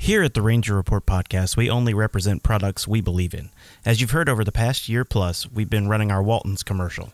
Here at the Ranger Report podcast, we only represent products we believe in. As you've heard over the past year plus, we've been running our Walton's commercial.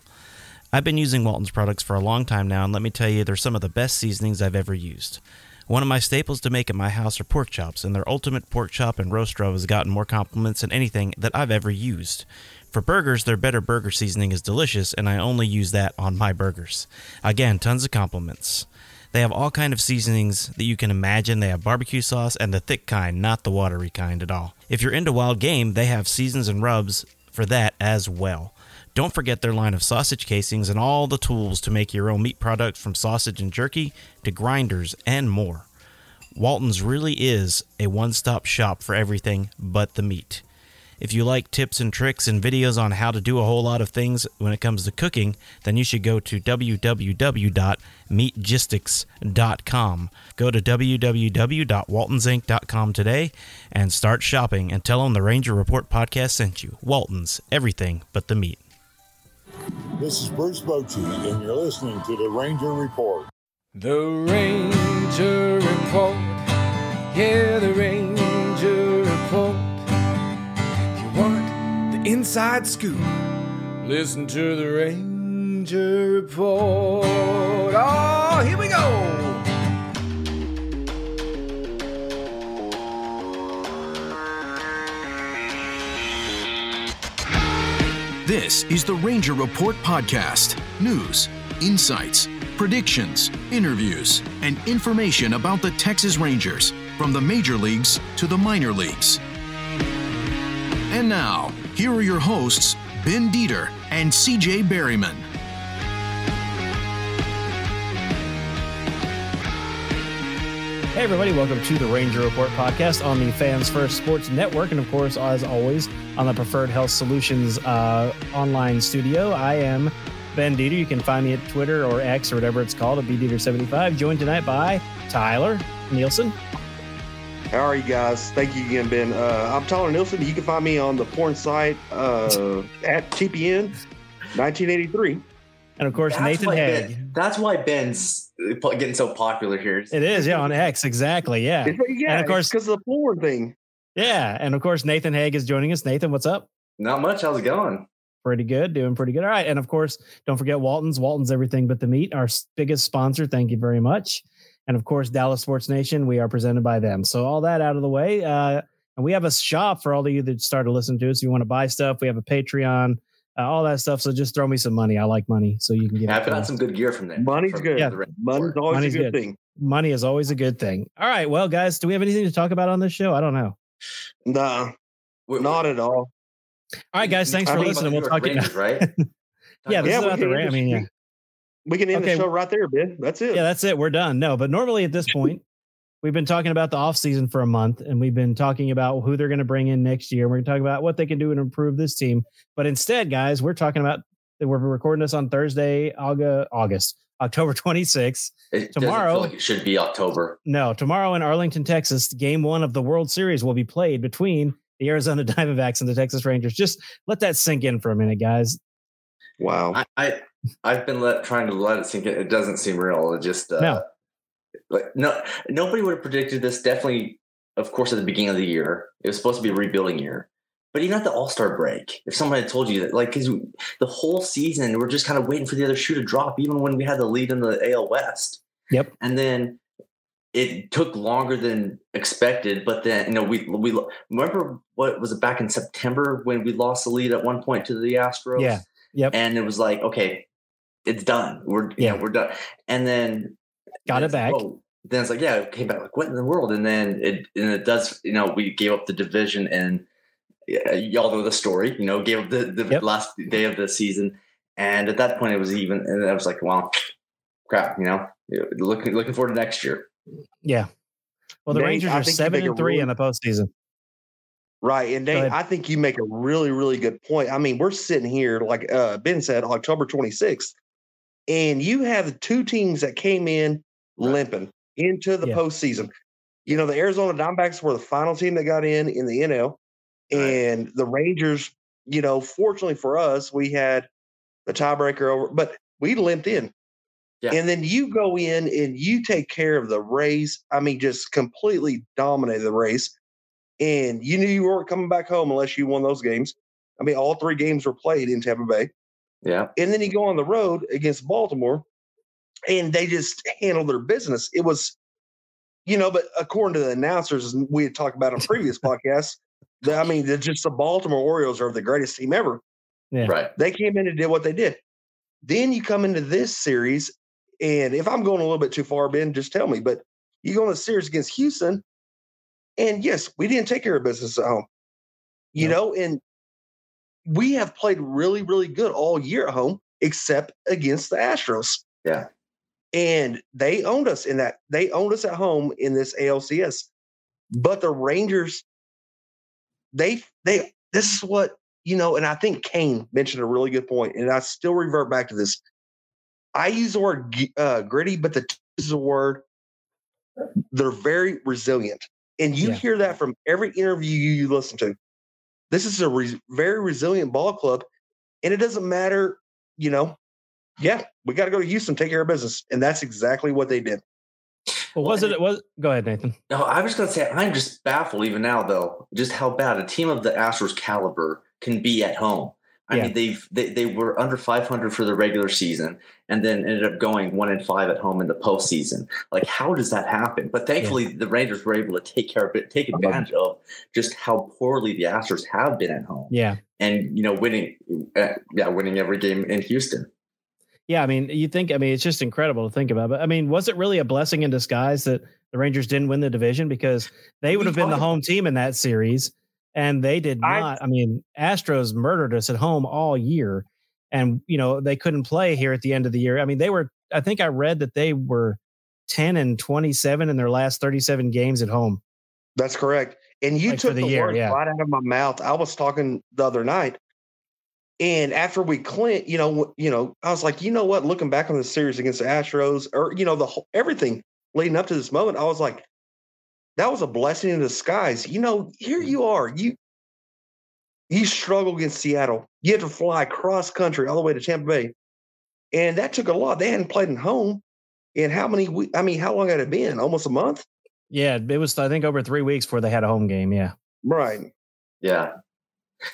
I've been using Walton's products for a long time now, and let me tell you, they're some of the best seasonings I've ever used. One of my staples to make at my house are pork chops, and their ultimate pork chop and roast rub has gotten more compliments than anything that I've ever used. For burgers, their better burger seasoning is delicious, and I only use that on my burgers. Again, tons of compliments. They have all kind of seasonings that you can imagine. They have barbecue sauce and the thick kind, not the watery kind at all. If you're into wild game, they have seasons and rubs for that as well. Don't forget their line of sausage casings and all the tools to make your own meat products from sausage and jerky to grinders and more. Walton's really is a one stop shop for everything but the meat. If you like tips and tricks and videos on how to do a whole lot of things when it comes to cooking, then you should go to www.meatgistics.com. Go to www.waltonsinc.com today and start shopping and tell them the Ranger Report podcast sent you. Walton's, everything but the meat. This is Bruce Bochy, and you're listening to the Ranger Report. The Ranger Report. Yeah, the Ranger Report. Inside scoop, listen to the Ranger Report. Oh, here we go. This is the Ranger Report podcast news, insights, predictions, interviews, and information about the Texas Rangers from the major leagues to the minor leagues. And now, here are your hosts, Ben Dieter and CJ Berryman. Hey, everybody, welcome to the Ranger Report podcast on the Fans First Sports Network. And of course, as always, on the Preferred Health Solutions uh, online studio. I am Ben Dieter. You can find me at Twitter or X or whatever it's called at BDieter75. Joined tonight by Tyler Nielsen. How are you guys? Thank you again, Ben. Uh, I'm Tyler Nielsen. You can find me on the porn site uh, at TPN 1983. And of course, That's Nathan why Haig. Ben- that's why Ben's getting so popular here. It is, yeah, on X, exactly. Yeah. Yeah, And of course- because of the porn thing. Yeah. And of course, Nathan Haig is joining us. Nathan, what's up? Not much. How's it going? Pretty good, doing pretty good. All right. And of course, don't forget Walton's. Walton's Everything But the Meat, our biggest sponsor. Thank you very much. And of course, Dallas Sports Nation, we are presented by them. So all that out of the way. Uh, and we have a shop for all of you that start to listen to us. If you want to buy stuff, we have a Patreon, uh, all that stuff. So just throw me some money. I like money. So you can get Yeah, it I put to out some good gear from there. Money's from good. the Yeah. Money's always Money's a good, good. thing. money is always a good thing. All right. Well, guys, do we have anything to talk about on this show? I don't know. Nah, We- not at all. All right, guys, thanks I for listening. We'll York talk. Rangers, right? Yeah, this Yeah, is about the can Ram. I mean, yeah. We can end Okay. the show right there, Ben. That's it. yeah, that's it. We're done. No, but normally at this point, we've been talking about the off season for a month, and we've been talking about who they're going to bring in next year. And we're going to talk about what they can do to improve this team. But instead, guys, we're talking about we're recording this on Thursday, August, August, October 26th. It Tomorrow- feel like it should be October. No, tomorrow in Arlington, Texas, game one of the World Series will be played between the Arizona Diamondbacks and the Texas Rangers. Just let that sink in for a minute, guys. Wow. I, I I've been let, trying to let it sink in. It doesn't seem real. It just uh, No. like no nobody would have predicted this. Definitely, of course, at the beginning of the year, it was supposed to be a rebuilding year. But even at the All Star break, if someone had told you that, like, because the whole season we're just kind of waiting for the other shoe to drop, even when we had the lead in the AL West. Yep. And then it took longer than expected, but then you know we we remember what was it back in September when we lost the lead at one point to the Astros. Yeah. Yep. And it was like, okay, it's done. We're yeah, we're done. And then got it back. oh, then it's like, yeah, it came back. Like, what in the world? And then it and it does. You know, we gave up the division, and yeah, y'all know the story. You know, gave up the, the Yep. last day of the season, and at that point, it was even. And I was like, well, crap. You know, looking looking forward to next year. Yeah. Well, the Nate, Rangers are seven and three really- in the postseason. Right. And Nate. I think you make a really, really good point. I mean, we're sitting here, like uh, Ben said, October 26th, and you have two teams that came in limping into the Yeah. postseason. You know, the Arizona Diamondbacks were the final team that got in in the NL, and the Rangers, you know, fortunately for us, we had the tiebreaker over, but we limped in. Yeah. And then you go in and you take care of the Rays. I mean, just completely dominated the Rays. And you knew you weren't coming back home unless you won those games. I mean, all three games were played in Tampa Bay. Yeah. And then you go on the road against Baltimore and they just handled their business. It was, you know, but according to the announcers, we had talked about on previous podcasts, the, I mean, the, just the Baltimore Orioles are the greatest team ever. Yeah. Right. They came in and did what they did. Then you come into this series, and if I'm going a little bit too far, Ben, just tell me. But you go in the series against Houston, and yes, we didn't take care of business at home. You know, and we have played really, really good all year at home, except against the Astros. Yeah. And they owned us in that. They owned us at home in this ALCS. But the Rangers, they they this is what you know, and I think Kane mentioned a really good point, and I still revert back to this. I use the word uh, gritty, but the t- is a word. They're very resilient, and you Yeah. hear that from every interview you listen to. This is a re- very resilient ball club, and it doesn't matter, you know. Yeah, we got to go to Houston, take care of business, and that's exactly what they did. Well, was it? It was. Go ahead, Nathan. No, I was going to say I'm just baffled even now, though, just how bad a team of the Astros caliber can be at home. I Yeah. mean, they've they, they were under 500 for the regular season, and then ended up going one and five at home in the postseason. Like, how does that happen? But thankfully, the Rangers were able to take care of it, take advantage of just how poorly the Astros have been at home, Yeah. and you know, winning, uh, yeah, winning every game in Houston. Yeah, I mean, you think, I mean, it's just incredible to think about. But I mean, was it really a blessing in disguise that the Rangers didn't win the division because they would have been the home team in that series, and they did not. I, mean, Astros murdered us at home all year, and you know they couldn't play here at the end of the year. I mean, they were. I think I read that they were ten and twenty-seven in their last thirty-seven games at home. That's correct. And you Like took the the, year, words yeah. right out of my mouth. I was talking the other night, and after we clint, you know, you know, I was like, you know what? Looking back on the series against the Astros, or you know, the whole, everything leading up to this moment, I was like, that was a blessing in disguise. You know, here mm-hmm. you are, you you struggle against Seattle. You had to fly cross country all the way to Tampa Bay, and that took a lot. They hadn't played in home. in how many? we- I mean, how long had it been? Almost a month, Yeah, it was. I think over three weeks before they had a home game. Yeah, right? Yeah,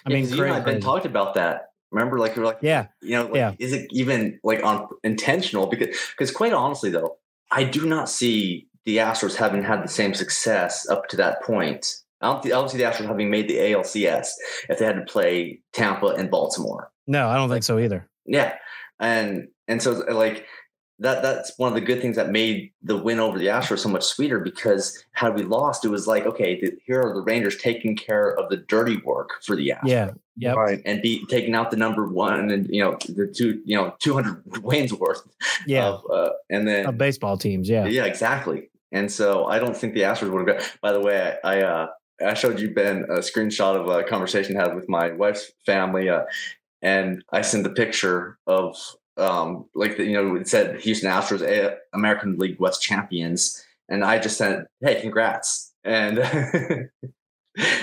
I mean, Yeah, 'cause you and I've been talked about that. Remember, like you're like, Yeah, you know, like, Yeah. is it even like on intentional? Because because quite honestly, though, I do not see the Astros haven't had the same success up to that point. I don't, thi- I don't see the Astros having made the ALCS if they had to play Tampa and Baltimore. no, I don't think so either. Yeah, and and so like that that's one of the good things that made the win over the Astros so much sweeter because had we lost, it was like okay, the, here are the Rangers taking care of the dirty work for the Astros Yeah, yeah, Right. and be taking out the number one and you know the two you know 200 wins worth yeah, of, uh, and then of baseball teams. Yeah, yeah exactly and so i don't think the astros would have got by the way i, I uh i showed you ben a screenshot of a conversation I had with my wife's family uh and i sent the picture of um like the, you know it said houston astros A- american league west champions and i just sent hey congrats and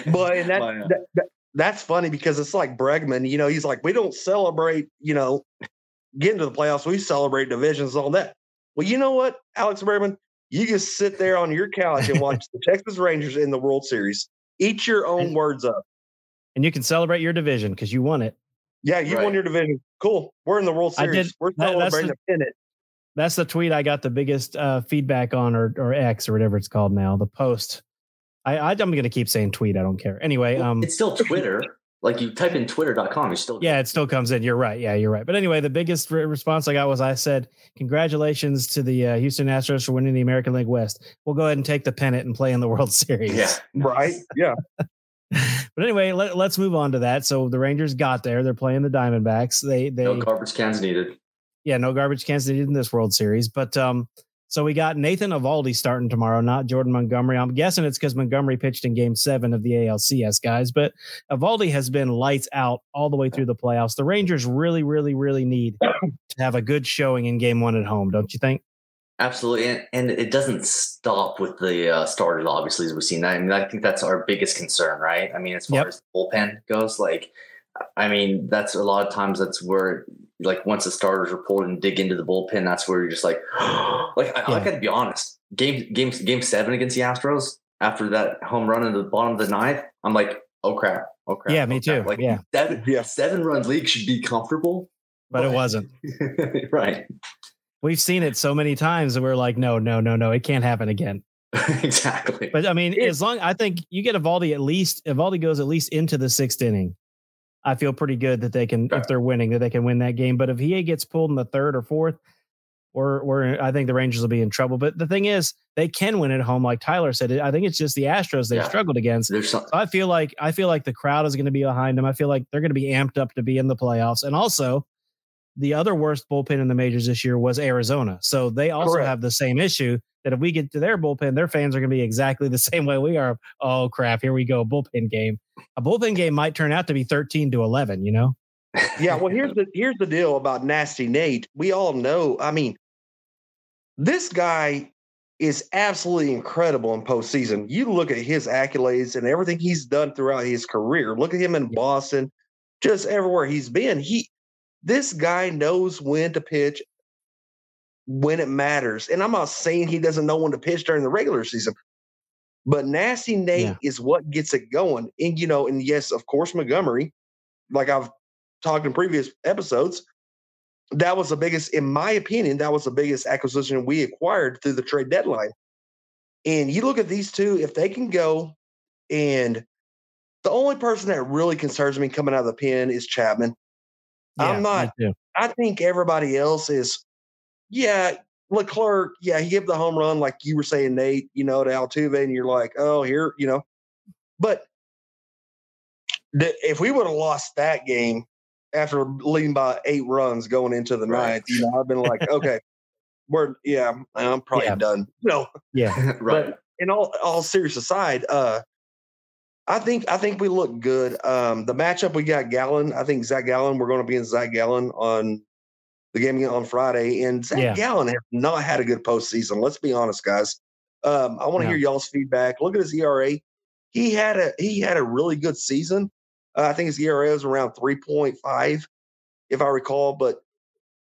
But and that, my, uh, that, that that's funny because it's like Bregman, you know, he's like, we don't celebrate, you know, getting to the playoffs. We celebrate divisions, and all that. Well, you know what, Alex Bregman, you just sit there on your couch and watch the Texas Rangers in the World Series. Eat your own words up. and you can celebrate your division because you won it. Yeah, you Right. won your division. Cool. We're in the World I Series. did- We're that- that's celebrating a pennant. that's the tweet I got the biggest uh, feedback on, or or X or whatever it's called now. The post. I, I I'm going to keep saying tweet. I don't care. Anyway, um, it's still Twitter. Like you type in twitter.com, you still yeah, it still comes in. You're right. Yeah, you're right. But anyway, the biggest re- response I got was I said, "Congratulations to the uh, Houston Astros for winning the American League West. We'll go ahead and take the pennant and play in the World Series." Yeah. Right? Yeah. But anyway, let, let's move on to that. So the Rangers got there. They're playing the Diamondbacks. They they No garbage cans needed. yeah, no garbage cans needed in this World Series. But um, so we got Nathan Eovaldi starting tomorrow, not Jordan Montgomery. I'm guessing it's because Montgomery pitched in Game Seven of the ALCS guys. But Eovaldi has been lights out all the way through the playoffs. The Rangers really, really, really need to have a good showing in Game One at home, don't you think? Absolutely, and, and it doesn't stop with the uh, starters. Obviously, as we've seen, that. I mean, I think that's our biggest concern, right? I mean, as far Yep. as the bullpen goes, like, I mean, that's a lot of times that's where, like, once the starters are pulled and dig into the bullpen, that's where you're just like, like, I, I got to be honest. Game, game, game seven against the Astros after that home run in the bottom of the ninth, I'm like, oh crap, oh crap. Yeah, me oh, crap. too. Like, Yeah. seven, Yeah. seven run league should be comfortable, But it wasn't. right? We've seen it so many times that we're like, no, no, no, no, it can't happen again. exactly. But I mean, It- as long I think you get Eovaldi at least Eovaldi goes at least into the sixth inning. I feel pretty good that they can, if they're winning, that they can win that game. But if he gets pulled in the third or fourth, we're, we're I think the Rangers will be in trouble. But the thing is, they can win at home, like Tyler said. I think it's just the Astros they've Yeah. struggled against. So I feel like I feel like the crowd is going to be behind them. I feel like they're going to be amped up to be in the playoffs. And also, the other worst bullpen in the majors this year was Arizona. So they also Correct. have the same issue that if we get to their bullpen, their fans are going to be exactly the same way we are. Oh crap! Here we go, bullpen game. A bullpen game might turn out to be thirteen to eleven. You know? Yeah, well, here's the here's the deal about Nasty Nate. We all know. I mean, this guy is absolutely incredible in postseason. You look at his accolades and everything he's done throughout his career. Look at him in Boston, just everywhere he's been. He, this guy knows when to pitch, when it matters. And I'm not saying he doesn't know when to pitch during the regular season, but Nasty Nate Yeah. is what gets it going. And you know, and yes, of course, Montgomery, like I've talked in previous episodes, that was the biggest, in my opinion, that was the biggest acquisition we acquired through the trade deadline. And you look at these two, if they can go, and the only person that really concerns me coming out of the pen is Chapman. I'm not- I think everybody else is, yeah, Leclerc, yeah, he gave the home run, like you were saying, Nate, you know, to Altuve, and you're like, oh, here, you know. But the, if we would have lost that game after leading by eight runs going into the Right. ninth, you know, I've been like, okay, we're, yeah, I'm probably Yeah. done. No, Yeah, right. but in all all serious aside, uh, I think I think we look good. Um, the matchup we got Gallen. I think Zach Gallen. We're going to be in Zach Gallen on the game on Friday, and Zach Yeah. Gallen has not had a good postseason. Let's be honest, guys. Um, I want to No. hear y'all's feedback. Look at his ERA. He had a he had a really good season. Uh, I think his ERA was around three point five, if I recall. But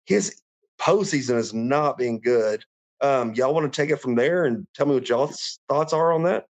his postseason has not been good. Um, y'all want to take it from there and tell me what y'all's thoughts are on that?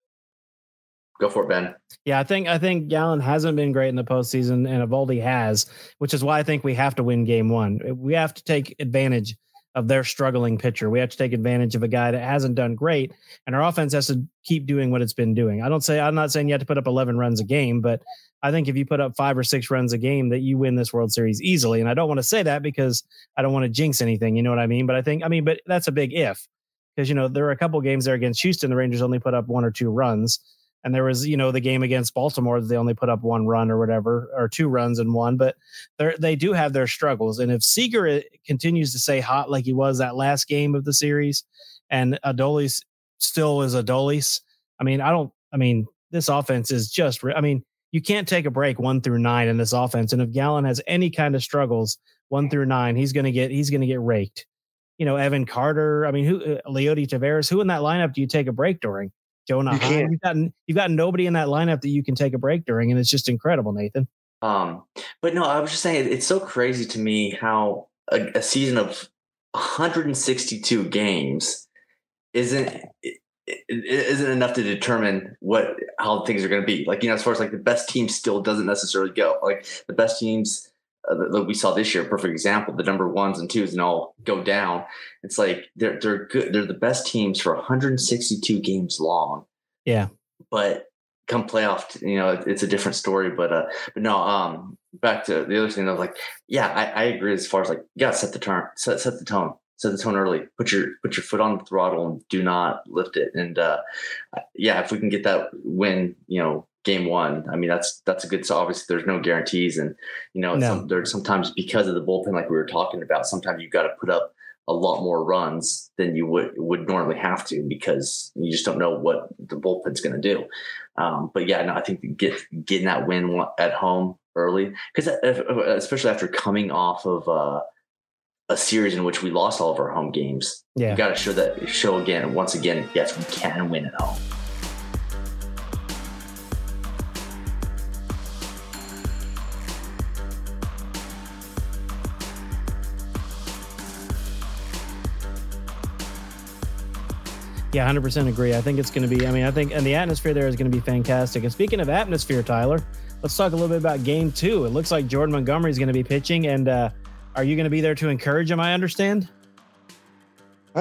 Go for it, Ben. yeah. I think I think Gallen hasn't been great in the postseason, and Eovaldi has, which is why I think we have to win Game One. We have to take advantage of their struggling pitcher. We have to take advantage of a guy that hasn't done great, and our offense has to keep doing what it's been doing. I don't say I'm not saying you have to put up 11 runs a game, but I think if you put up five or six runs a game, that you win this World Series easily. And I don't want to say that because I don't want to jinx anything. You know what I mean? But I think I mean, but that's a big if because you know there were a couple games there against Houston. The Rangers only put up one or two runs. And there was, you know, the game against Baltimore that they only put up one run or whatever, or two runs and one. But they do have their struggles. And if Seager uh, continues to stay hot like he was that last game of the series, and Adolis still is Adolis, I mean, I don't. I mean, this offense is just. I mean, you can't take a break one through nine in this offense. And if Gallen has any kind of struggles one through nine, he's gonna get he's gonna get raked. You know, Evan Carter. I mean, who uh, Leody Taveras? Who in that lineup do you take a break during? Jonah You can't. You've got you've got nobody in that lineup that you can take a break during, and it's just incredible, Nathan. Um, but no, I was just saying it's so crazy to me how a, a season of 162 games isn't it, it isn't enough to determine what how things are going to be. Like you know, as far as like the best team still doesn't necessarily go. Like the best teams that we saw this year, perfect example. The number ones and twos and all go down. It's like they're they're good. They're the best teams for 162 games long. Yeah, but come playoff, you know, it's a different story. But uh, but no, um, back to the other thing. I was like, yeah, I, I agree as far as like you gotta set the turn, set set the tone, set the tone early. Put your put your foot on the throttle and do not lift it. And uh, yeah, if we can get that win, you know, game one. I mean, that's that's a good. So obviously, there's no guarantees, and you know, No. some, there's sometimes because of the bullpen, like we were talking about. Sometimes you got to put up a lot more runs than you would would normally have to because you just don't know what the bullpen's going to do. Um, but yeah, no, I think get getting that win at home early because especially after coming off of uh, a series in which we lost all of our home games, yeah. you got to show that show again once again. Yes, we can win at home. Yeah, hundred percent agree. I think it's going to be. I mean, I think and the atmosphere there is going to be fantastic. And speaking of atmosphere, Tyler, let's talk a little bit about Game Two. It looks like Jordan Montgomery is going to be pitching, and uh, are you going to be there to encourage him? I understand. Uh,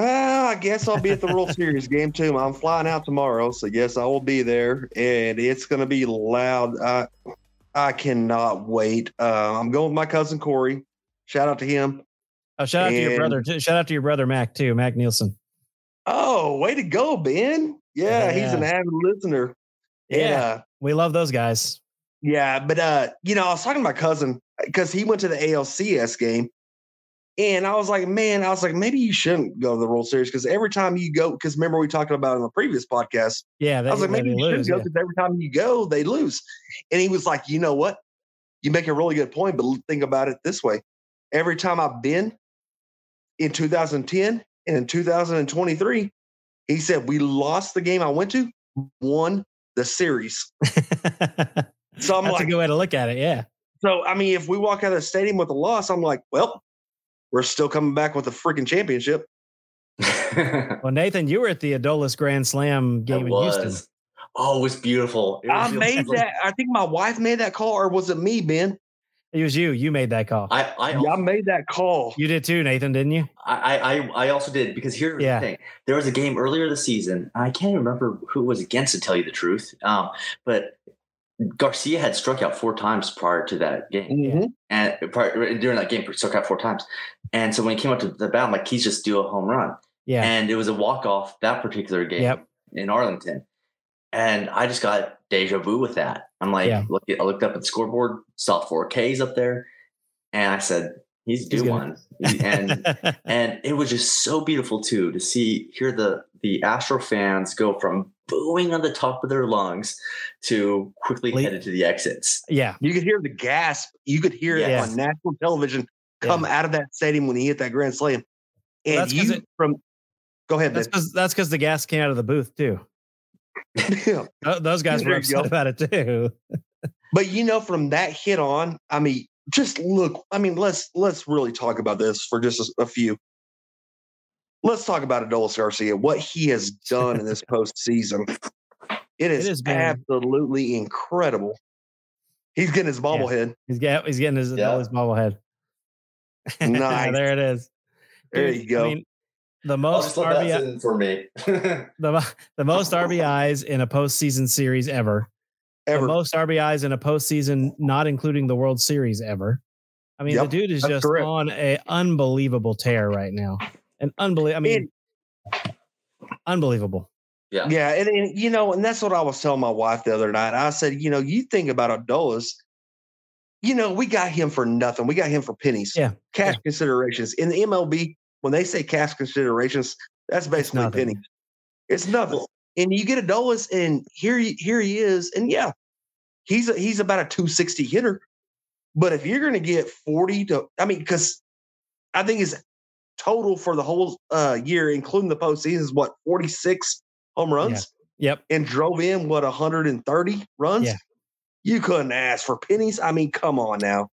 I guess I'll be at the World Series game too. I'm flying out tomorrow, so yes, I will be there, and it's going to be loud. I I cannot wait. Uh, I'm going with my cousin Corey. Shout out to him. Oh, shout out to your brother. too. Shout out to your brother Mac too, Mac Nielsen. Oh, way to go, Ben! Yeah, he's an avid listener. And, Yeah. uh, We love those guys. Yeah, but uh, you know, I was talking to my cousin because he went to the ALCS game, and I was like, man, I was like, maybe you shouldn't go to the World Series because every time you go, because remember we talked about in the previous podcast, Yeah, they, I was like, maybe you lose. shouldn't go yeah. because every time you go, they lose. And he was like, you know what? You make a really good point, but think about it this way: every time I've been in 2010 and in 2023, he said we lost the game I went to, won the series. So I'm That's like, a good way to look at it. Yeah. so I mean, if we walk out of the stadium with a loss, I'm like, well, we're still coming back with a freaking championship. Well, Nathan, you were at the Adolis Grand Slam game It in Houston. Oh, it was beautiful. It I was- made that. I think my wife made that call, or was it me, Ben? It was you. You made that call. I I, Yeah, I made that call. you did too, Nathan, didn't you? I I I also did because here's Yeah. the thing. There was a game earlier this season. I can't remember who was against to tell you the truth. Um, but Garcia had struck out four times prior to that game, Mhm. and prior, during that game, struck out four times. And so when he came up to the bat, I'm like, he's just do a home run. Yeah. And it was a walk off that particular game Yep. in Arlington. And I just got deja vu with that. I'm like, Yeah. look, I looked up at the scoreboard, saw four Ks up there, and I said, he's He's due gonna- one. and and it was just so beautiful too to see hear the the Astro fans go from booing on the top of their lungs to quickly Le- headed to the exits. yeah. You could hear the gasp. You could hear it on national television come out of that stadium when he hit that grand slam. And that's 'cause you it- from go ahead, That's because that's because the gas came out of the booth too. Yeah. Those guys were upset about it too. But you know, from that hit on, I mean, just look. I mean, let's let's really talk about this for just a, a few. Let's talk about Adolis Garcia, what he has done in this postseason. It is has been- absolutely incredible. He's getting his bobblehead. He's get he's getting his Yeah. his bobblehead. Nice. there it is. There you go. I mean, Oh, the most just let that RBI, for me. the, the most RBIs in a postseason series ever. Ever. The most RBIs in a postseason, not including the World Series ever. I mean, Yep, the dude is that's just correct. on a unbelievable tear right now. An unbelievable. I mean, unbelievable. yeah. Yeah, and, and you know, and that's what I was telling my wife the other night. I said, you know, you think about Adolis, you know, we got him for nothing. We got him for pennies. Yeah, Cash considerations. In the MLB, when they say cash considerations, that's basically nothing. pennies. It's nothing. And you get a Adolis, and here he, here he is, and yeah, he's a, he's about a 260 hitter. But if you're going to get 40 to, I mean, because I think his total for the whole uh, year, including the postseason, is what 46 home runs Yep. and drove in what 130 runs. Yeah. You couldn't ask for pennies. I mean, come on now.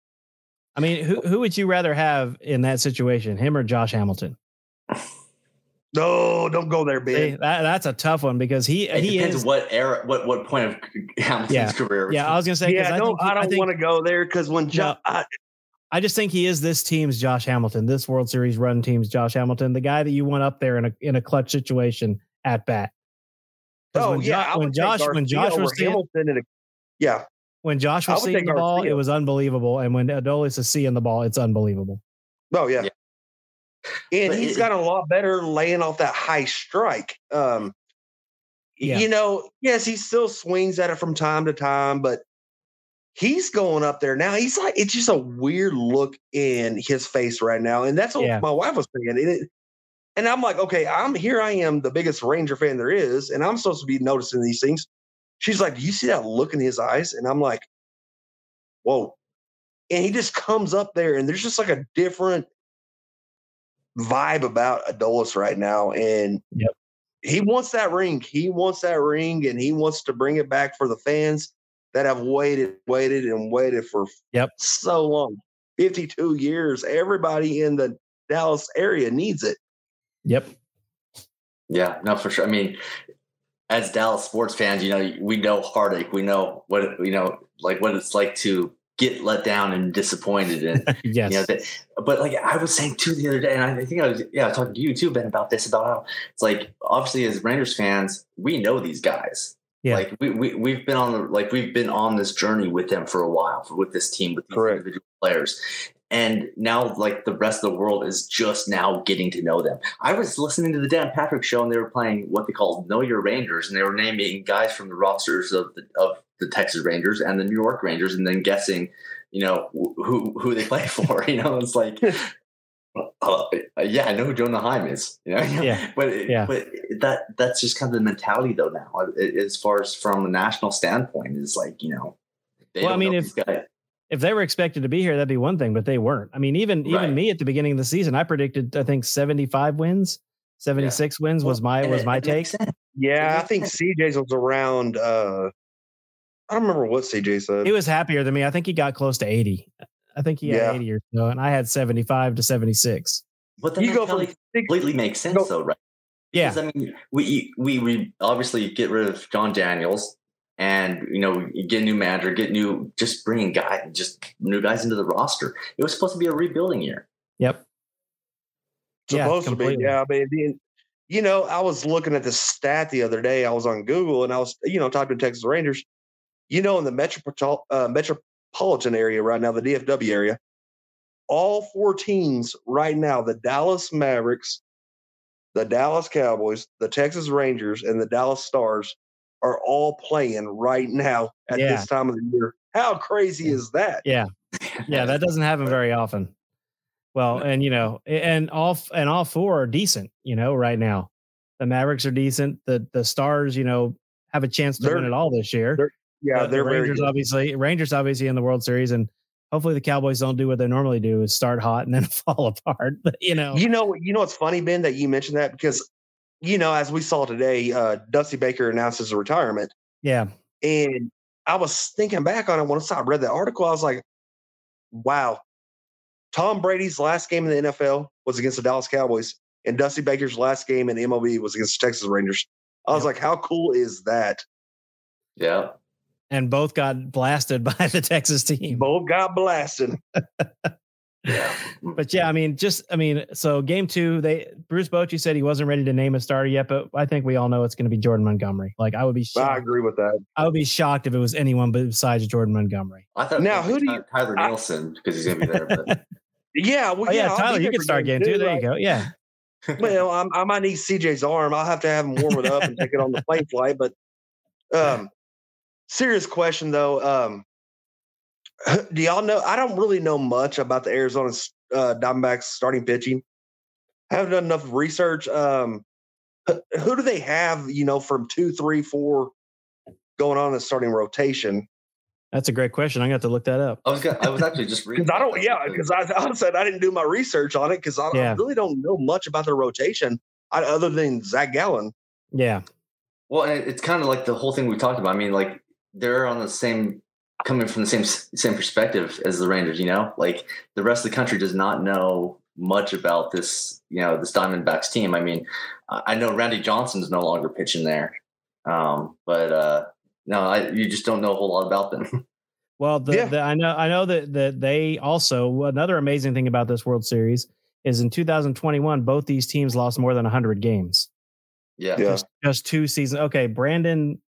I mean, who who would you rather have in that situation, him or Josh Hamilton? No, don't go there, See, Ben. that, that's a tough one because he It he depends is. what era, what what point of Hamilton's Yeah. career. Yeah, I was gonna say. 'cause Yeah, I no, think he- I don't want to go there because when No. Josh, I, I just think he is this team's Josh Hamilton, this World Series run team's Josh Hamilton, the guy that you want up there in a in a clutch situation at bat. Oh when yeah, Jo- when would take Josh when Josh was Hamilton in a, yeah. When Josh was seeing take the ball, Garcia. it was unbelievable, and when Adolis is seeing the ball, it's unbelievable. Oh yeah. Yeah. And But he's it- got a lot better laying off that high strike. Um Yeah. you know, yes, he still swings at it from time to time, but he's going up there now. He's like it's just a weird look in his face right now. And that's what Yeah. my wife was saying. And, it, and I'm like, okay, I'm here I am, the biggest Ranger fan there is, and I'm supposed to be noticing these things. She's like, Do you see that look in his eyes? And I'm like, Whoa. And he just comes up there, and there's just like a different vibe about Adolis right now. And Yep. he wants that ring. He wants that ring, and he wants to bring it back for the fans that have waited, waited, and waited for Yep. so long 52 years. Everybody in the Dallas area needs it. Yep. Yeah, no, for sure. I mean, as Dallas sports fans, you know, we know heartache. We know what you know, like what it's like to get let down and disappointed, and Yes. you know, that, but like I was saying too the other day, and I think I was yeah talking to you too, Ben, about this about how it's like obviously as Rangers fans, we know these guys. Yeah. Like we, we we've been on the like we've been on this journey with them for a while for, with this team with these Correct. individual players. And now like the rest of the world is just now getting to know them. I was listening to the Dan Patrick show and they were playing what they called Know Your Rangers and they were naming guys from the rosters of the of the Texas Rangers and the New York Rangers and then guessing, you know, who who they play for. You know, it's like uh, yeah, I know who Jonah Heim is. You know, Yeah. but it- Yeah. but that that's just kind of the mentality though now. uh, As far as from a national standpoint, is like you know. they Well, I mean, if- guys. If they were expected to be here, that'd be one thing, but they weren't. I mean, even Right. even me at the beginning of the season, I predicted I think 75 wins, 76 wins was my And was it- my it take. Yeah, I think CJ's was around. uh I don't remember what CJ said. He was happier than me. I think he got close to 80. I think he had Yeah. 80 or so, and I had 75 to 76. But the you go from mentality completely makes sense go- though, right? Yeah. Because, I mean, we, we we obviously get rid of Jon Daniels, and you know, get a new manager, get new, just bringing guys, just new guys into the roster. It was supposed to be a rebuilding year. Yep. Yeah, supposed to be. Yeah, I mean, the- you know, I was looking at the stat the other day. I was on Google and I was, you know, typing Texas Rangers. You know, in the metropol- uh, metropolitan area right now, the DFW area, all four teams right now, the Dallas Mavericks, the Dallas Cowboys, the Texas Rangers, and the Dallas Stars are all playing right now at Yeah. this time of the year. How crazy is that? Yeah. Yeah, that doesn't happen very often. Well, and you know, and all and all four are decent, you know, right now. The Mavericks are decent. The the Stars, you know, have a chance to They're- win it all this year. they're- Yeah, The- the they're very Rangers obviously Rangers obviously in the World Series and hopefully the Cowboys don't do what they normally do is start hot and then fall apart. But you know, You know, you know what's funny, Ben, that you mentioned that because, you know, as we saw today, uh, Dusty Baker announces a retirement, yeah. and I was thinking back on it once I read that article. I was like, "Wow, Tom Brady's last game in the NFL was against the Dallas Cowboys, and Dusty Baker's last game in the MLB was against the Texas Rangers." I was Yep. like, "How cool is that?" Yeah. And both got blasted by the Texas team. Both got blasted. Yeah. But yeah, I mean, just I mean, so game two, they Bruce Bochy said he wasn't ready to name a starter yet, but I think we all know it's going to be Jordan Montgomery. Like I would be I agree with that. I would be shocked if it was anyone besides Jordan Montgomery. I thought Now, who do you- Tyler I- Nielsen because he's gonna be there. But Yeah, well, Oh yeah, I'll Tyler, you can start game two. There you go. Yeah, well, I'm, I might need CJ's arm. I'll have to have him warm it up and take it on the plane flight. But um, serious question though. Um, do y'all know? I don't really know much about the Arizona uh, Diamondbacks starting pitching. I haven't done enough research. Um, who- who do they have? You know, from two, three, four going on in the starting rotation. that's a great question. I got to look that up. I was gonna, I was actually just reading. Because I don't, yeah, because I, I said I didn't do my research on it because I, I really don't know much about their rotation I, other than Zach Gallen. Yeah, Well, it's kind of like the whole thing we talked about. I mean, like they're on the same, coming from the same same perspective as the Rangers. You know, like the rest of the country does not know much about this. You know, this Diamondbacks team. I mean, I I know Randy Johnson's no longer pitching there, um, but uh, no, I, you just don't know a whole lot about them. Well, the, Yeah. the, I know I know that that they also another amazing thing about this World Series is in 2021 both these teams lost more than 100 games. Yeah. Yeah. Just, just two seasons. Okay, Brandon,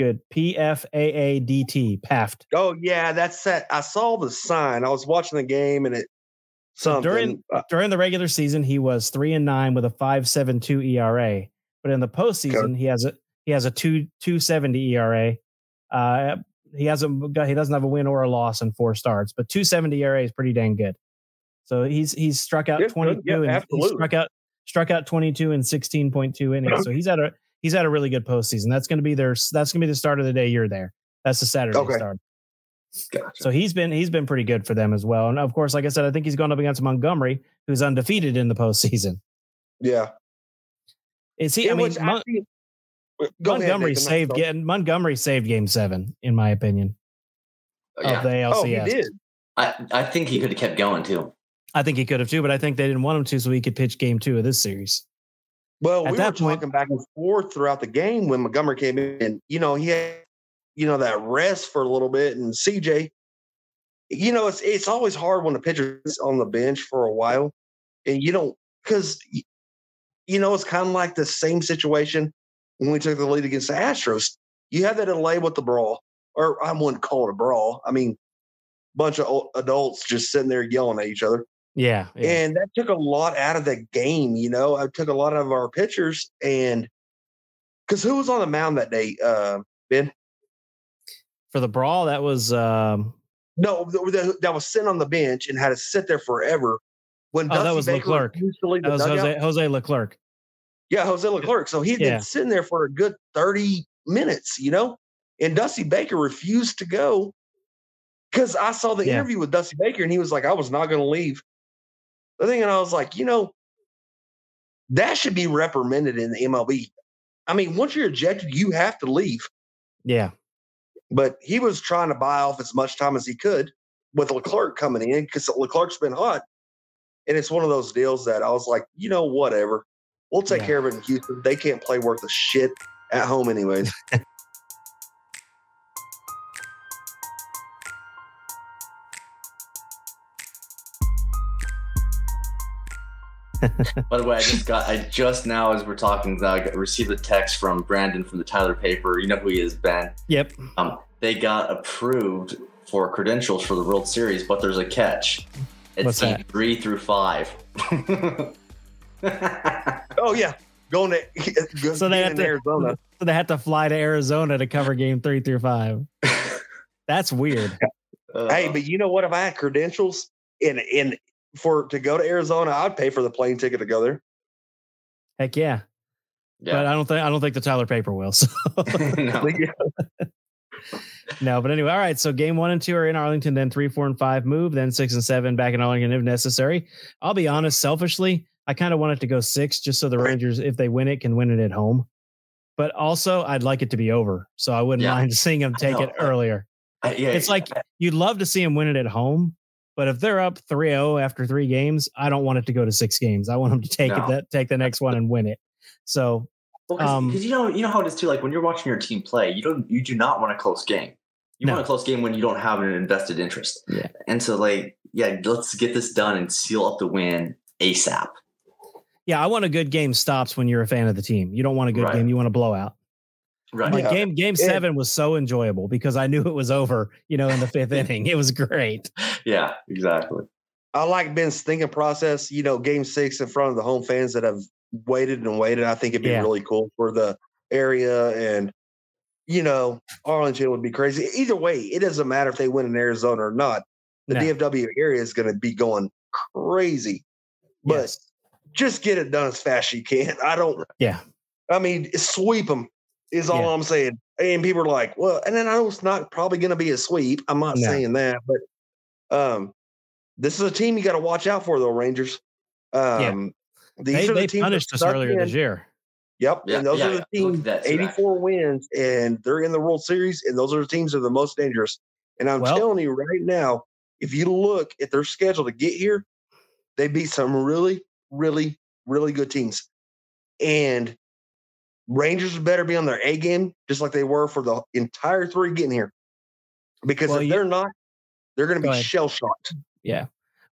good. P F A A D T Paft. Oh yeah, that's that. I saw the sign. I was watching the game and it So something. during uh, during the regular season, he was three and nine with a five seven two ERA. But in the postseason, he has a he has a two two seventy ERA. Uh, he hasn't got he doesn't have a win or a loss in four starts, but two seventy ERA is pretty dang good. So he's he's struck out Yeah, twenty two Yeah, and he struck out struck out twenty two and sixteen point two innings. So he's had a he's had a really good postseason. That's going to be their that's going to be the start of the day you're there. That's the Saturday Okay. start. Gotcha. So he's been he's been pretty good for them as well. And of course, like I said, I think he's going up against Montgomery, who's undefeated in the postseason. yeah. Is he? I mean, which I Mon- think- Go ahead, Montgomery saved getting Montgomery saved Game Seven, in my opinion, uh, yeah. of the Oh, he did. I, I think he could have kept going too. I think he could have too, but I think they didn't want him to, so he could pitch Game Two of this series. Well, At we were point- talking back and forth throughout the game when Montgomery came in. And, you know, he had, you know, that rest for a little bit. And CJ, you know, it's it's always hard when a pitcher's on the bench for a while, and you don't because you know it's kind of like the same situation when we took the lead against the Astros. You had that delay with the brawl, or I wouldn't call it a brawl. I mean, bunch of adults just sitting there yelling at each other. Yeah, yeah. And that took a lot out of the game, you know. I took a lot of our pitchers and because who was on the mound that day? Uh, Ben? for the brawl, that was um, No, the, the, that was sitting on the bench and had to sit there forever. When Oh, that was Baker Leclerc. refused to leave that the was. Jose Jose Leclerc. Yeah, Jose Leclerc. So he'd Yeah. been sitting there for a good 30 minutes, you know? And Dusty Baker refused to go because I saw the Yeah. interview with Dusty Baker and he was like, I was not going to leave. The thing, and I was like, you know, that should be reprimanded in the MLB. I mean, once you're ejected, you have to leave. Yeah, But he was trying to buy off as much time as he could with Leclerc coming in because Leclerc's been hot. And it's one of those deals that I was like, you know, whatever. We'll take Yeah. care of it in Houston. They can't play worth a shit at home, anyways. By the way, I just got I just now as we're talking, I got- received a text from Brandon from the Tyler paper. You know who he is, Ben. yep. Um, they got approved for credentials for the World Series, but there's a catch. It's What's team that? three through five. oh, yeah. Going to go, So they being have to- Arizona. So they had to fly to Arizona to cover Game Three through Five. That's weird. Hey, Uh, but you know what? If I had credentials in in for to go to Arizona, I'd pay for the plane ticket to go there. Heck yeah. But. I don't think I don't think the Tyler paper will. So no. no, but anyway, all right. So game one and two are in Arlington, then three, four, and five move, then six and seven back in Arlington if necessary. I'll be honest, selfishly, I kind of want it to go six just so the Right. Rangers, if they win it, can win it at home. But also, I'd like it to be over. So I wouldn't Yeah. mind seeing them take it earlier. I- yeah, It's like you'd love to see them win it at home. But if they're up 3-0 after three games, I don't want it to go to six games. I want them to take No. it that take the next one and win it. So Well, because Um, you know, you know how it is too. Like when you're watching your team play, you don't, you do not want a close game. You No. want a close game when you don't have an invested interest. Yeah. And so, like, yeah, let's get this done and seal up the win ASAP. yeah, I want a good game stops when you're a fan of the team. You don't want a good Right. game, you want a blowout. Right. Like Yeah. game game Yeah. seven was so enjoyable because I knew it was over, you know, in the fifth inning. It was great. Yeah. Exactly. I like Ben's thinking process. You know, game six in front of the home fans that have waited and waited. I think it'd be Yeah. really cool for the area. And, you know, Arlington would be crazy. Either way, it doesn't matter if they win in Arizona or not. The No. DFW area is going to be going crazy. But Yes. just get it done as fast as you can. I don't, Yeah. I mean, sweep them is all Yeah. I'm saying. And people are like, well, and then I know it's not probably going to be a sweep. I'm not No. saying that, but um, this is a team you got to watch out for, though, Rangers. Um, These They, are the they teams that punished us earlier in. this year. Yep, Yeah, and those yeah, are the teams. at that, too, 84 wins, and they're in the World Series, and those are the teams that are the most dangerous. And I'm Well- telling you right now, if you look at their schedule to get here, they beat some really, really, really good teams. And Rangers better be on their A game, just like they were for the entire three getting here. because Well, if you- they're not, they're going to be ahead. shell shocked. Yeah.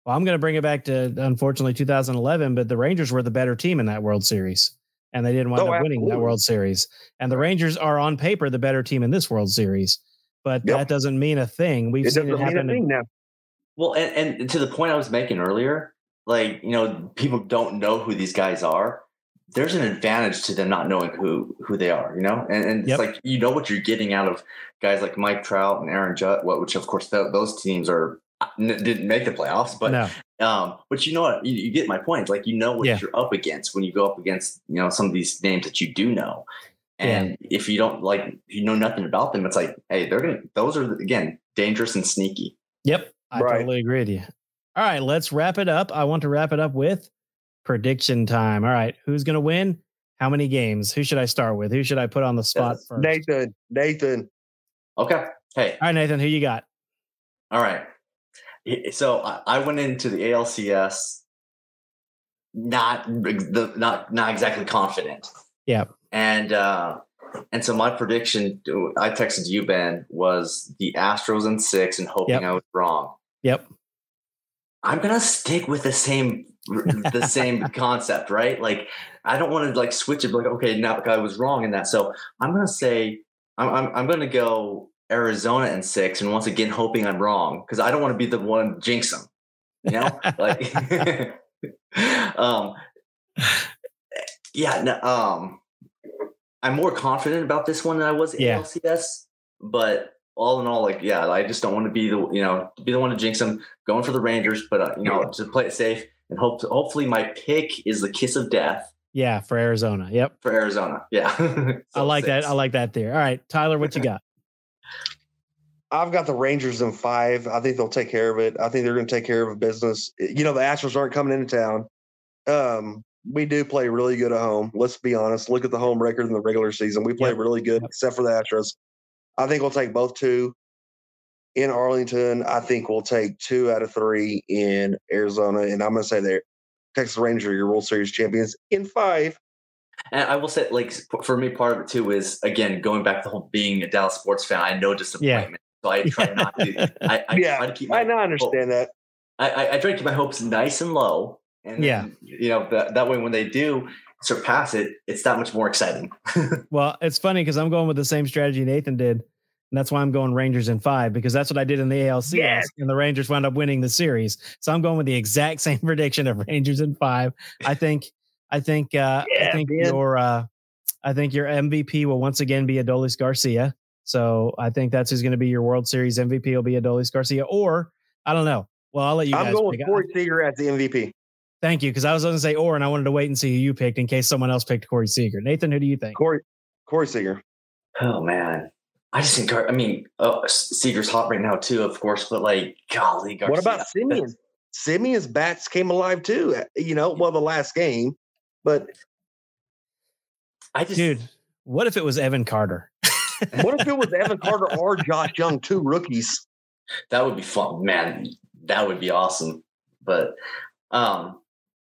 Well, I'm going to bring it back to unfortunately 2011, but the Rangers were the better team in that World Series, and they didn't wind Oh, up winning that. World Series. And the Rangers are on paper the better team in this World Series, but Yep. that doesn't mean a thing. We've It seen doesn't it mean a happen. thing now. Well, and, and to the point I was making earlier, like you know, people don't know who these guys are. There's an advantage to them not knowing who who they are, you know, and, and Yep. it's like you know what you're getting out of guys like Mike Trout and Aaron Judge, what which of course th- those teams are n- didn't make the playoffs, but no, um, but you know what, you, you get my point. Like you know what Yeah. you're up against when you go up against you know some of these names that you do know, and if you don't like, you know nothing about them, it's like, hey, they're gonna. Those are again dangerous and sneaky. Yep. I Right. totally agree with you. All right, let's wrap it up. I want to wrap it up with prediction time. All right, who's going to win? How many games? Who should I start with? Who should I put on the spot Yes. first? Nathan, Nathan, Okay, hey, All right, Nathan, who you got? All right. So I I went into the ALCS not the not not exactly confident. Yeah. And uh and so my prediction I texted you Ben was the Astros in 6 and hoping Yep. I was wrong. Yep. I'm going to stick with the same the same concept, right? Like I don't want to like switch it like okay, now I was wrong in that. So I'm going to say I'm I'm, I'm going to go Arizona and 6 and once again hoping I'm wrong cuz I don't want to be the one jinx them. You know? like um yeah, no, um I'm more confident about this one than I was at Yeah. ALCS, but all in all, like, yeah, I just don't want to be the, you know, be the one to jinx them. Going for the Rangers, but uh, you know, to play it safe and hope. hopefully, my pick is the kiss of death Yeah, for Arizona. Yep. for Arizona. Yeah, I So like that. I like that there. All right, Tyler, what you got? I've got the Rangers in five. I think they'll take care of it. I think they're going to take care of a business. You know, the Astros aren't coming into town. Um, we do play really good at home. Let's be honest. Look at the home record in the regular season. We play Yep. really good, Yep. except for the Astros. I think we'll take both two in Arlington. I think we'll take two out of three in Arizona. And I'm going to say there, Texas Rangers are your World Series champions in five. And I will say, like, for me, part of it too is again going back to the whole being a Dallas sports fan. I know disappointment, so I try not to. I, I Yeah, try to keep. My, I now understand that. I, I, I try to keep my hopes nice and low, and Yeah. then, you know that, that way when they do surpass it, it's that much more exciting. Well, it's funny because I'm going with the same strategy Nathan did. And that's why I'm going Rangers in five because that's what I did in the ALCS. Yes. And the Rangers wound up winning the series. So I'm going with the exact same prediction of Rangers in five. I think, I think, uh, I think man. your, uh, I think your MVP will once again be Adolis Garcia. So I think that's who's going to be your World Series MVP will be Adolis Garcia. Or I don't know. Well, I'll let you know. I'm guys. going pick. Corey Seager as the MVP. Thank you because I was going to say or, and I wanted to wait and see who you picked in case someone else picked Corey Seager. Nathan, who do you think? Corey, Corey Seager. Oh man, I just think. I mean, uh, Seager's hot right now too, of course. But like, golly, Garcia. What about Semien? Semien's bats came alive too. uh, You know, well, the last game, but I just, Dude, what if it was Evan Carter? what if it was Evan Carter or Josh Jung, two rookies? that would be fun, man. That would be awesome. But um,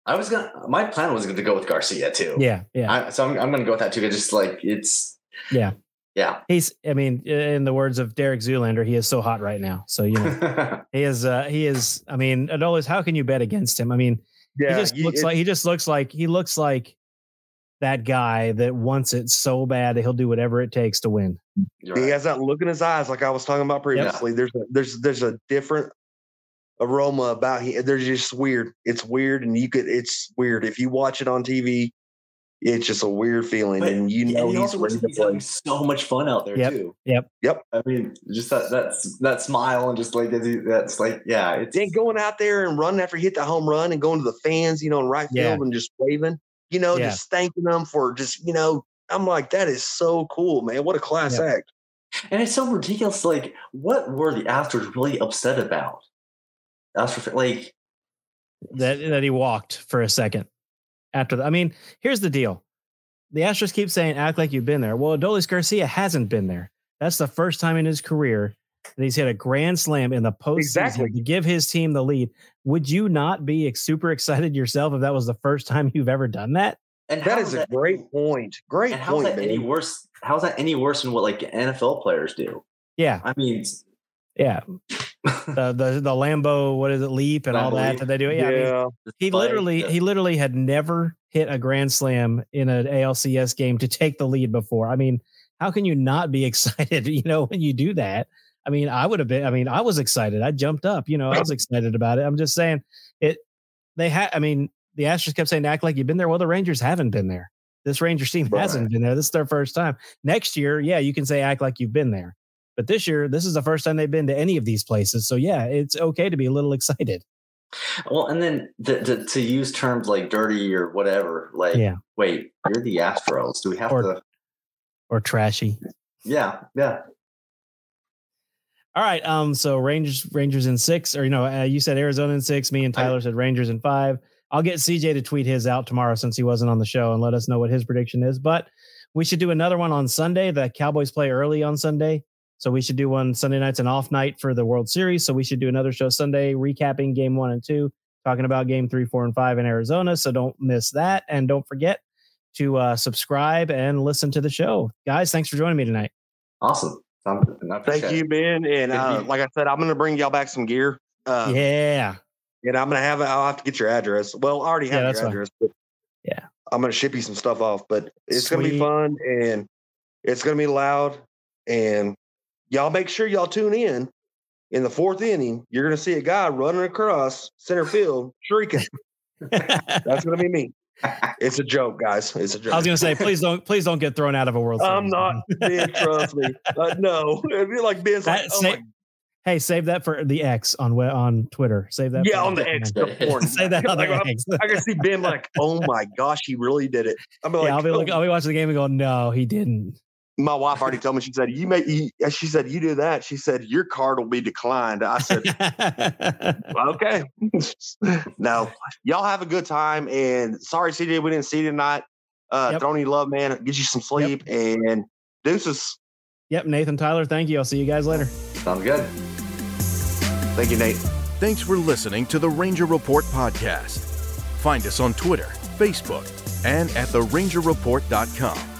I was gonna. My plan was gonna go with Garcia too. Yeah, yeah. I, so I'm, I'm gonna go with that too. It's just like it's. Yeah. Yeah. He's, I mean, in the words of Derek Zoolander, he is so hot right now. So, you know, he is, uh, he is, I mean, Adolis, how can you bet against him? I mean, Yeah, he just you- looks it- like, he just looks like, he looks like that guy that wants it so bad that he'll do whatever it takes to win. You're he right. has that look in his eyes, like I was talking about previously. There's a, there's there's a different aroma about him. There's just weird. It's weird, and you could. It's weird if you watch it on TV. It's just a weird feeling, But- and you and know he he's also ready to he's having play. so much fun out there Yep. too. Yep. Yep. I mean, just that that's that smile and just like that's like yeah, it's Then going out there and running after he hit the home run and going to the fans, you know, in right Yeah. field and just waving, you know, Yeah. just thanking them for just, you know, I'm like, that is so cool, man. What a class Yep. act. and it's so ridiculous. Like, what were the Astros really upset about? Astros like That, that he walked for a second after that. I mean, here's the deal. The Astros keep saying, act like you've been there. Well, Adolis Garcia hasn't been there. That's the first time in his career that he's hit a grand slam in the postseason Exactly. to give his team the lead. Would you not be super excited yourself if that was the first time you've ever done that? and That a great point. Great And how's point, that any worse? How's that any worse than what like NFL players do? Yeah, I mean, Yeah. The, the the Lambeau, what is it, leap and all that leap. that they do. Yeah. I mean, yeah. he literally uh, he literally had never hit a grand slam in an ALCS game to take the lead before. I mean, how can you not be excited, you know, when you do that? I mean, I would have been I mean, I was excited. I jumped up, you know, I was excited about it. I'm just saying it they had I mean, the Astros kept saying act like you've been there. Well, the Rangers haven't been there. This Rangers team Right. hasn't been there. This is their first time. Next year, yeah, you can say act like you've been there. But this year, this is the first time they've been to any of these places. So yeah, it's okay to be a little excited. Well, and then the, the, to use terms like dirty or whatever, like, Yeah. wait, you're the Astros. Do we have Or- to? Or trashy. Yeah, yeah. All right. Um. So Rangers, Rangers in six, or you know, uh, you said Arizona in six. Me and I- Tyler said Rangers in five. I'll get CJ to tweet his out tomorrow since he wasn't on the show and let us know what his prediction is. But we should do another one on Sunday. The Cowboys play early on Sunday, so we should do one Sunday night's an off night for the World Series. So we should do another show Sunday recapping game one and two, talking about game three, four, and five in Arizona. So don't miss that, and don't forget to uh, subscribe and listen to the show, guys. Thanks for joining me tonight. Awesome. Thank you. Ben. And uh, like I said, I'm going to bring y'all back some gear. Uh, yeah. And I'm going to have, I'll have to get your address. Well, I already have that's your address. But Yeah. I'm going to ship you some stuff off, but it's going to be fun and it's going to be loud. And y'all make sure y'all tune in. In the fourth inning, you're going to see a guy running across center field shrieking. That's going to be me. It's a joke, guys. It's a joke. I was gonna say, please don't, please don't get thrown out of a World Series. I'm not, Ben, trust me. Uh, no. It'd be like Ben's like, oh say- Hey, save that for the X on on Twitter. Save that. Yeah, for on the X. The. Say that on the Like, I'm- X. I can see Ben like, oh my gosh, he really did it. I'm like, yeah, I'll be oh, looking, I'll be watching the game and go, no, he didn't. My wife already told me. She said, "You may." You, she said, "You do that." She said, "Your card will be declined." I said, "Okay." no, y'all have a good time. And sorry, CJ, we didn't see you tonight. Uh, Yep. Throwing you love, man. Get you some sleep and deuces. yep, Nathan Tyler, thank you. I'll see you guys later. Sounds good. Thank you, Nate. Thanks for listening to the Ranger Report podcast. Find us on Twitter, Facebook, and at therangerreport.com.